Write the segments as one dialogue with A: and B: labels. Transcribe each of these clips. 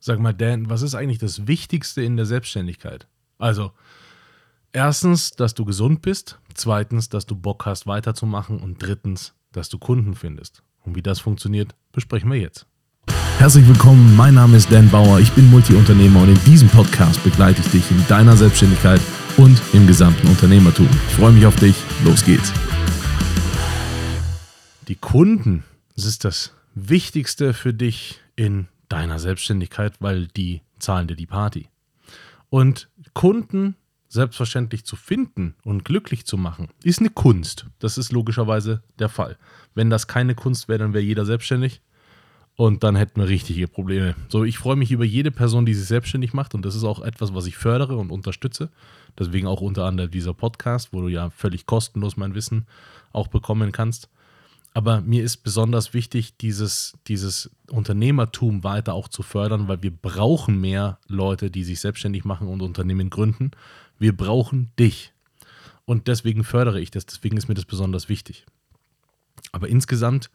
A: Sag mal, Dan, was ist eigentlich das Wichtigste in der Selbstständigkeit? Also, erstens, dass du gesund bist. Zweitens, dass du Bock hast, weiterzumachen. Und drittens, dass du Kunden findest. Und wie das funktioniert, besprechen wir jetzt. Herzlich willkommen, mein Name ist Dan Bauer, ich bin Multiunternehmer und in diesem Podcast begleite ich dich in deiner Selbstständigkeit und im gesamten Unternehmertum. Ich freue mich auf dich, los geht's. Die Kunden, das ist das Wichtigste für dich in deiner Selbstständigkeit, weil die zahlen dir die Party. Und Kunden selbstverständlich zu finden und glücklich zu machen, ist eine Kunst. Das ist logischerweise der Fall. Wenn das keine Kunst wäre, dann wäre jeder selbstständig und dann hätten wir richtige Probleme. So, ich freue mich über jede Person, die sich selbstständig macht und das ist auch etwas, was ich fördere und unterstütze. Deswegen auch unter anderem dieser Podcast, wo du ja völlig kostenlos mein Wissen auch bekommen kannst. Aber mir ist besonders wichtig, dieses, dieses Unternehmertum weiter auch zu fördern, weil wir brauchen mehr Leute, die sich selbstständig machen und Unternehmen gründen. Wir brauchen dich. Und deswegen fördere ich das. Deswegen ist mir das besonders wichtig. Aber insgesamt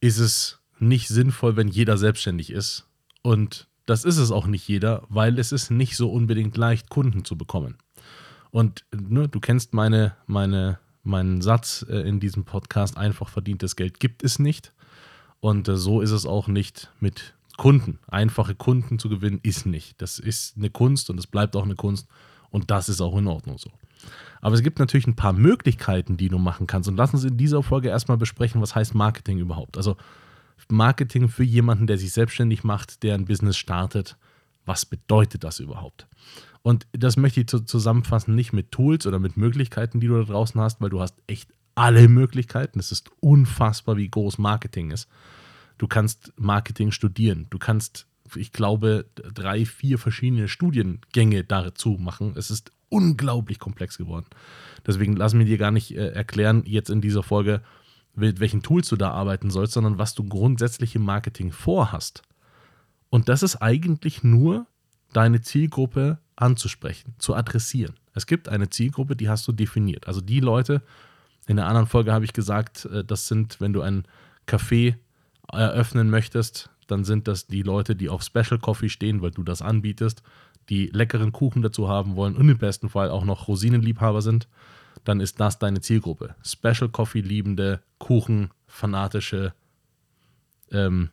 A: ist es nicht sinnvoll, wenn jeder selbstständig ist. Und das ist es auch nicht jeder, weil es ist nicht so unbedingt leicht, Kunden zu bekommen. Und ne, du kennst meine, meine meinen Satz äh, in diesem Podcast, einfach verdientes Geld gibt es nicht. Und äh, so ist es auch nicht mit Kunden. Einfache Kunden zu gewinnen ist nicht. Das ist eine Kunst und es bleibt auch eine Kunst und das ist auch in Ordnung so. Aber es gibt natürlich ein paar Möglichkeiten, die du machen kannst. Und lass uns in dieser Folge erstmal besprechen, was heißt Marketing überhaupt. Also Marketing für jemanden, der sich selbstständig macht, der ein Business startet. Was bedeutet das überhaupt? Und das möchte ich zusammenfassen, nicht mit Tools oder mit Möglichkeiten, die du da draußen hast, weil du hast echt alle Möglichkeiten. Es ist unfassbar, wie groß Marketing ist. Du kannst Marketing studieren. Du kannst, ich glaube, drei, vier verschiedene Studiengänge dazu machen. Es ist unglaublich komplex geworden. Deswegen lass mir dir gar nicht äh, erklären, jetzt in dieser Folge, mit welchen Tools du da arbeiten sollst, sondern was du grundsätzlich im Marketing vorhast. Und das ist eigentlich nur deine Zielgruppe anzusprechen, zu adressieren. Es gibt eine Zielgruppe, die hast du definiert. Also die Leute, in der anderen Folge habe ich gesagt, äh, das sind, wenn du ein Café eröffnen möchtest, dann sind das die Leute, die auf Special Coffee stehen, weil du das anbietest, die leckeren Kuchen dazu haben wollen und im besten Fall auch noch Rosinenliebhaber sind, dann ist das deine Zielgruppe. Special Coffee liebende, Kuchen, fanatische, ähm,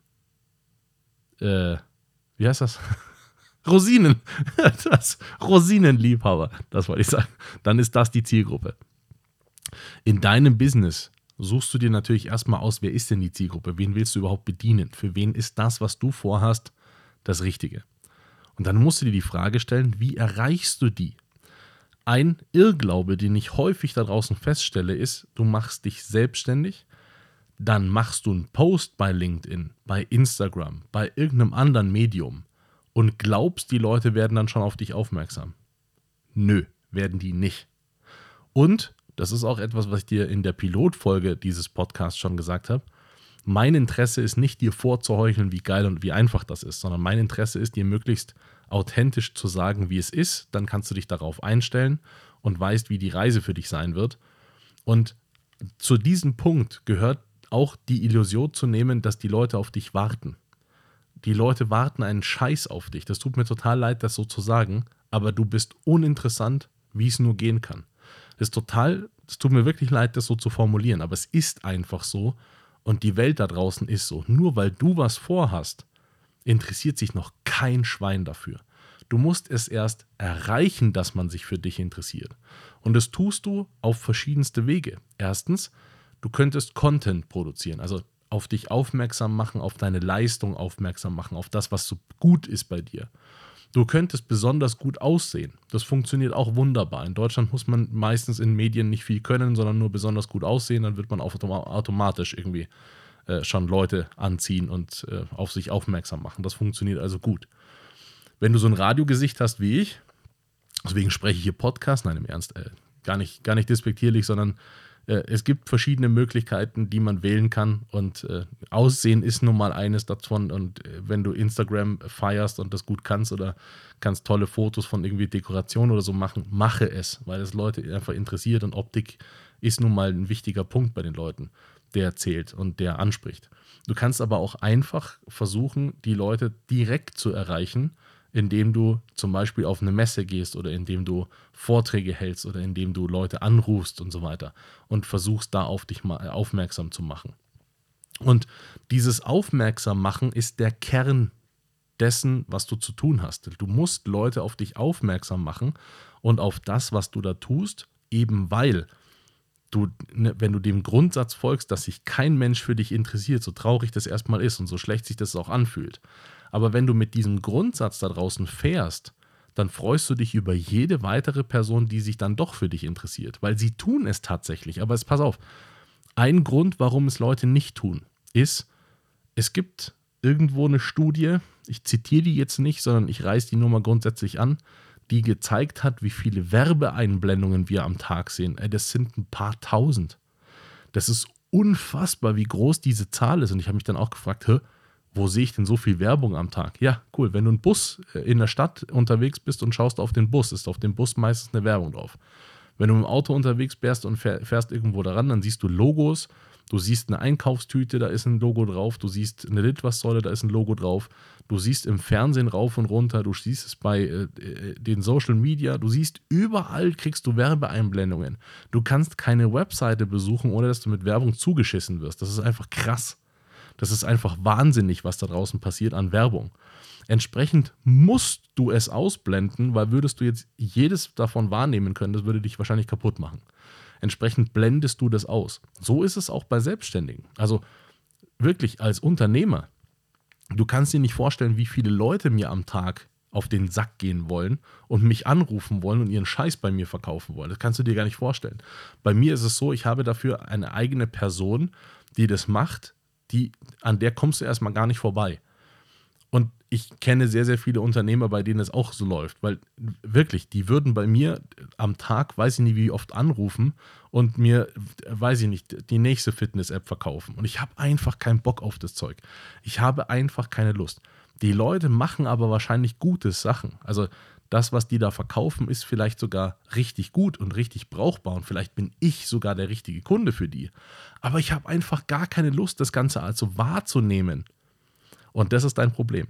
A: äh, wie heißt das? Rosinen. Das Rosinenliebhaber, das wollte ich sagen. Dann ist das die Zielgruppe. In deinem Business suchst du dir natürlich erstmal aus, wer ist denn die Zielgruppe? Wen willst du überhaupt bedienen? Für wen ist das, was du vorhast, das Richtige? Und dann musst du dir die Frage stellen, wie erreichst du die? Ein Irrglaube, den ich häufig da draußen feststelle, ist, du machst dich selbstständig, dann machst du einen Post bei LinkedIn, bei Instagram, bei irgendeinem anderen Medium und glaubst, die Leute werden dann schon auf dich aufmerksam. Nö, werden die nicht. Und, das ist auch etwas, was ich dir in der Pilotfolge dieses Podcasts schon gesagt habe, mein Interesse ist nicht, dir vorzuheucheln, wie geil und wie einfach das ist, sondern mein Interesse ist, dir möglichst authentisch zu sagen, wie es ist. Dann kannst du dich darauf einstellen und weißt, wie die Reise für dich sein wird. Und zu diesem Punkt gehört auch die Illusion zu nehmen, dass die Leute auf dich warten die Leute warten einen Scheiß auf dich. Das tut mir total leid, das so zu sagen, aber du bist uninteressant, wie es nur gehen kann. Das ist total, es tut mir wirklich leid, das so zu formulieren, aber es ist einfach so und die Welt da draußen ist so. Nur weil du was vorhast, interessiert sich noch kein Schwein dafür. Du musst es erst erreichen, dass man sich für dich interessiert. Und das tust du auf verschiedenste Wege. Erstens, du könntest Content produzieren. Also auf dich aufmerksam machen, auf deine Leistung aufmerksam machen, auf das, was so gut ist bei dir. Du könntest besonders gut aussehen. Das funktioniert auch wunderbar. In Deutschland muss man meistens in Medien nicht viel können, sondern nur besonders gut aussehen. Dann wird man automatisch irgendwie äh, schon Leute anziehen und äh, auf sich aufmerksam machen. Das funktioniert also gut. Wenn du so ein Radiogesicht hast wie ich, deswegen spreche ich hier Podcast, nein, im Ernst, äh, gar, nicht, gar nicht despektierlich, sondern es gibt verschiedene Möglichkeiten, die man wählen kann und äh, Aussehen ist nun mal eines davon und äh, wenn du Instagram feierst und das gut kannst oder kannst tolle Fotos von irgendwie Dekoration oder so machen, mache es, weil es Leute einfach interessiert und Optik ist nun mal ein wichtiger Punkt bei den Leuten. der zählt und der anspricht. Du kannst aber auch einfach versuchen, die Leute direkt zu erreichen, indem du zum Beispiel auf eine Messe gehst oder indem du Vorträge hältst oder indem du Leute anrufst und so weiter und versuchst da auf dich mal aufmerksam zu machen. Und dieses Aufmerksam machen ist der Kern dessen, was du zu tun hast. Du musst Leute auf dich aufmerksam machen und auf das, was du da tust, eben weil du, ne, wenn du dem Grundsatz folgst, dass sich kein Mensch für dich interessiert, so traurig das erstmal ist und so schlecht sich das auch anfühlt. Aber wenn du mit diesem Grundsatz da draußen fährst, dann freust du dich über jede weitere Person, die sich dann doch für dich interessiert, weil sie tun es tatsächlich. Aber es pass auf, ein Grund, warum es Leute nicht tun, ist, es gibt irgendwo eine Studie, ich zitiere die jetzt nicht, sondern ich reiße die nur mal grundsätzlich an, die gezeigt hat, wie viele Werbeeinblendungen wir am Tag sehen. Das sind ein paar tausend. Das ist unfassbar, wie groß diese Zahl ist. Und ich habe mich dann auch gefragt, Hä, wo sehe ich denn so viel Werbung am Tag? Ja, cool. Wenn du ein Bus äh, in der Stadt unterwegs bist und schaust auf den Bus, ist auf dem Bus meistens eine Werbung drauf. Wenn du im Auto unterwegs bist und fährst irgendwo daran, dann siehst du Logos Du siehst eine Einkaufstüte, da ist ein Logo drauf. Du siehst eine Litwassäule, da ist ein Logo drauf. Du siehst im Fernsehen rauf und runter. Du siehst es bei äh, äh, den Social Media. Du siehst überall kriegst du Werbeeinblendungen. Du kannst keine Webseite besuchen, ohne dass du mit Werbung zugeschissen wirst. Das ist einfach krass. Das ist einfach wahnsinnig, was da draußen passiert an Werbung. Entsprechend musst du es ausblenden, weil würdest du jetzt jedes davon wahrnehmen können, das würde dich wahrscheinlich kaputt machen. Entsprechend blendest du das aus. So ist es auch bei Selbstständigen. Also wirklich als Unternehmer, du kannst dir nicht vorstellen, wie viele Leute mir am Tag auf den Sack gehen wollen und mich anrufen wollen und ihren Scheiß bei mir verkaufen wollen. Das kannst du dir gar nicht vorstellen. Bei mir ist es so, ich habe dafür eine eigene Person, die das macht, die, an der kommst du erstmal gar nicht vorbei. Und ich kenne sehr, sehr viele Unternehmer, bei denen es auch so läuft, weil wirklich, die würden bei mir am Tag, weiß ich nicht wie oft, anrufen und mir, weiß ich nicht, die nächste Fitness-App verkaufen. Und ich habe einfach keinen Bock auf das Zeug. Ich habe einfach keine Lust. Die Leute machen aber wahrscheinlich gute Sachen. Also das, was die da verkaufen, ist vielleicht sogar richtig gut und richtig brauchbar und vielleicht bin ich sogar der richtige Kunde für die. Aber ich habe einfach gar keine Lust, das Ganze also wahrzunehmen. Und das ist dein Problem.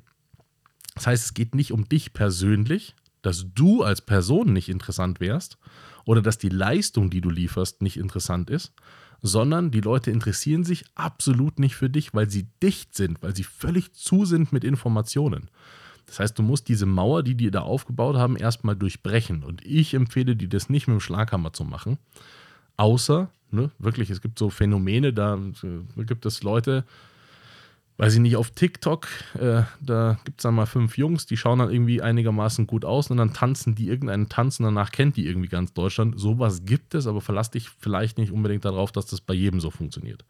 A: Das heißt, es geht nicht um dich persönlich, dass du als Person nicht interessant wärst oder dass die Leistung, die du lieferst, nicht interessant ist, sondern die Leute interessieren sich absolut nicht für dich, weil sie dicht sind, weil sie völlig zu sind mit Informationen. Das heißt, du musst diese Mauer, die die da aufgebaut haben, erstmal durchbrechen. Und ich empfehle dir, das nicht mit dem Schlaghammer zu machen. Außer, ne, wirklich, es gibt so Phänomene, da äh, gibt es Leute, weiß ich nicht, auf TikTok, äh, da gibt es dann mal fünf Jungs, die schauen dann irgendwie einigermaßen gut aus und dann tanzen die irgendeinen Tanz und danach kennt die irgendwie ganz Deutschland. Sowas gibt es, aber verlass dich vielleicht nicht unbedingt darauf, dass das bei jedem so funktioniert.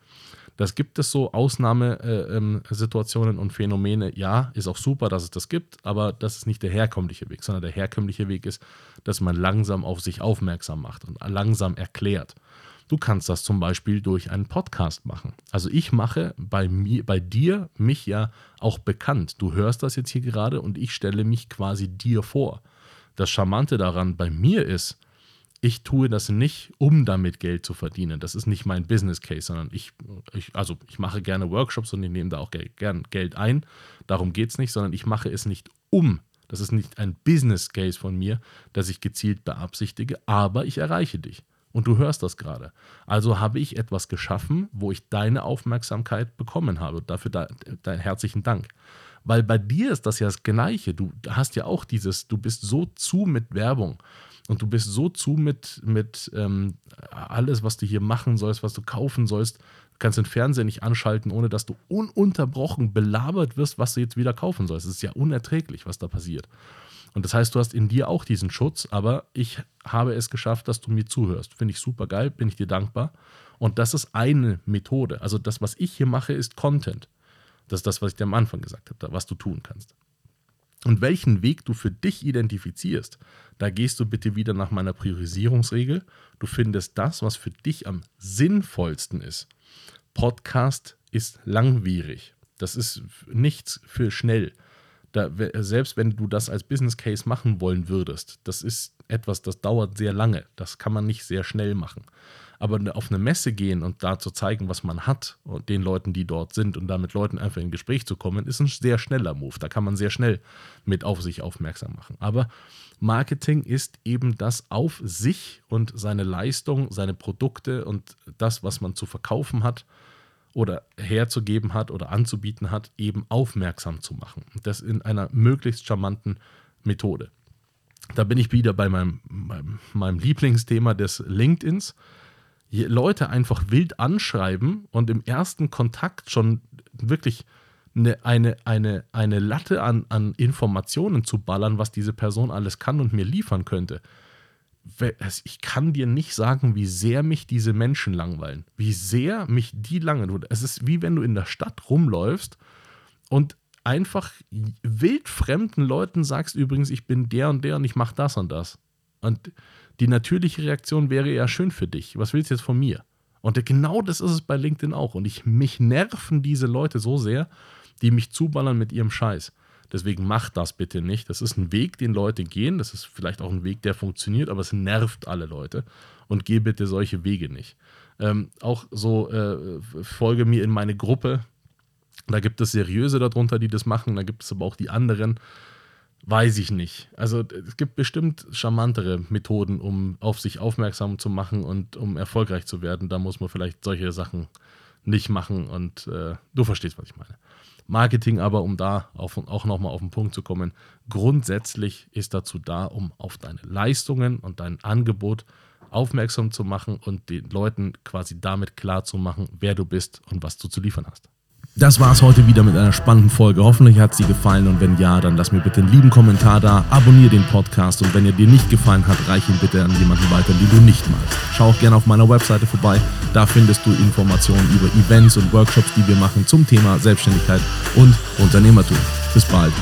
A: Das gibt es so Ausnahmesituationen äh, ähm, und Phänomene. Ja, ist auch super, dass es das gibt, aber das ist nicht der herkömmliche Weg, sondern der herkömmliche Weg ist, dass man langsam auf sich aufmerksam macht und langsam erklärt. Du kannst das zum Beispiel durch einen Podcast machen. Also ich mache bei, mir, bei dir mich ja auch bekannt. Du hörst das jetzt hier gerade und ich stelle mich quasi dir vor. Das Charmante daran bei mir ist, ich tue das nicht, um damit Geld zu verdienen. Das ist nicht mein Business Case, sondern ich, ich also ich mache gerne Workshops und ich nehme da auch gern Geld ein. Darum geht es nicht, sondern ich mache es nicht um. Das ist nicht ein Business Case von mir, das ich gezielt beabsichtige, aber ich erreiche dich und du hörst das gerade. Also habe ich etwas geschaffen, wo ich deine Aufmerksamkeit bekommen habe. Dafür da, deinen herzlichen Dank. Weil bei dir ist das ja das Gleiche. Du hast ja auch dieses, du bist so zu mit Werbung und du bist so zu mit, mit ähm, alles, was du hier machen sollst, was du kaufen sollst. Du kannst den Fernseher nicht anschalten, ohne dass du ununterbrochen belabert wirst, was du jetzt wieder kaufen sollst. Es ist ja unerträglich, was da passiert. Und das heißt, du hast in dir auch diesen Schutz, aber ich habe es geschafft, dass du mir zuhörst. Finde ich super geil, bin ich dir dankbar. Und das ist eine Methode. Also das, was ich hier mache, ist Content. Das ist das, was ich dir am Anfang gesagt habe, was du tun kannst. Und welchen Weg du für dich identifizierst, da gehst du bitte wieder nach meiner Priorisierungsregel. Du findest das, was für dich am sinnvollsten ist. Podcast ist langwierig. Das ist nichts für schnell. Da, selbst wenn du das als Business Case machen wollen würdest, das ist etwas, das dauert sehr lange. Das kann man nicht sehr schnell machen. Aber ne, auf eine Messe gehen und da zu zeigen, was man hat und den Leuten, die dort sind und da mit Leuten einfach in Gespräch zu kommen, ist ein sehr schneller Move. Da kann man sehr schnell mit auf sich aufmerksam machen. Aber Marketing ist eben das auf sich und seine Leistung, seine Produkte und das, was man zu verkaufen hat oder herzugeben hat oder anzubieten hat, eben aufmerksam zu machen. Das in einer möglichst charmanten Methode. Da bin ich wieder bei meinem, meinem, meinem Lieblingsthema des LinkedIns. Leute einfach wild anschreiben und im ersten Kontakt schon wirklich eine, eine, eine, eine Latte an, an Informationen zu ballern, was diese Person alles kann und mir liefern könnte. Ich kann dir nicht sagen, wie sehr mich diese Menschen langweilen. Wie sehr mich die langweilen. Es ist wie wenn du in der Stadt rumläufst und einfach wildfremden Leuten sagst, übrigens, ich bin der und der und ich mache das und das. Und die natürliche Reaktion wäre ja schön für dich. Was willst du jetzt von mir? Und genau das ist es bei LinkedIn auch. Und ich, mich nerven diese Leute so sehr, die mich zuballern mit ihrem Scheiß. Deswegen mach das bitte nicht. Das ist ein Weg, den Leute gehen. Das ist vielleicht auch ein Weg, der funktioniert, aber es nervt alle Leute. Und geh bitte solche Wege nicht. Ähm, auch so, äh, folge mir in meine Gruppe. Da gibt es seriöse darunter, die das machen. Da gibt es aber auch die anderen. Weiß ich nicht. Also es gibt bestimmt charmantere Methoden, um auf sich aufmerksam zu machen und um erfolgreich zu werden. Da muss man vielleicht solche Sachen nicht machen und äh, du verstehst, was ich meine. Marketing aber, um da auf, auch nochmal auf den Punkt zu kommen, grundsätzlich ist dazu da, um auf deine Leistungen und dein Angebot aufmerksam zu machen und den Leuten quasi damit klar zu machen, wer du bist und was du zu liefern hast. Das war es heute wieder mit einer spannenden Folge. Hoffentlich hat sie gefallen und wenn ja, dann lass mir bitte einen lieben Kommentar da, abonniere den Podcast und wenn er dir nicht gefallen hat, reich ihn bitte an jemanden weiter, den du nicht magst. Schau auch gerne auf meiner Webseite vorbei. Da findest du Informationen über Events und Workshops, die wir machen zum Thema Selbstständigkeit und Unternehmertum. Bis bald.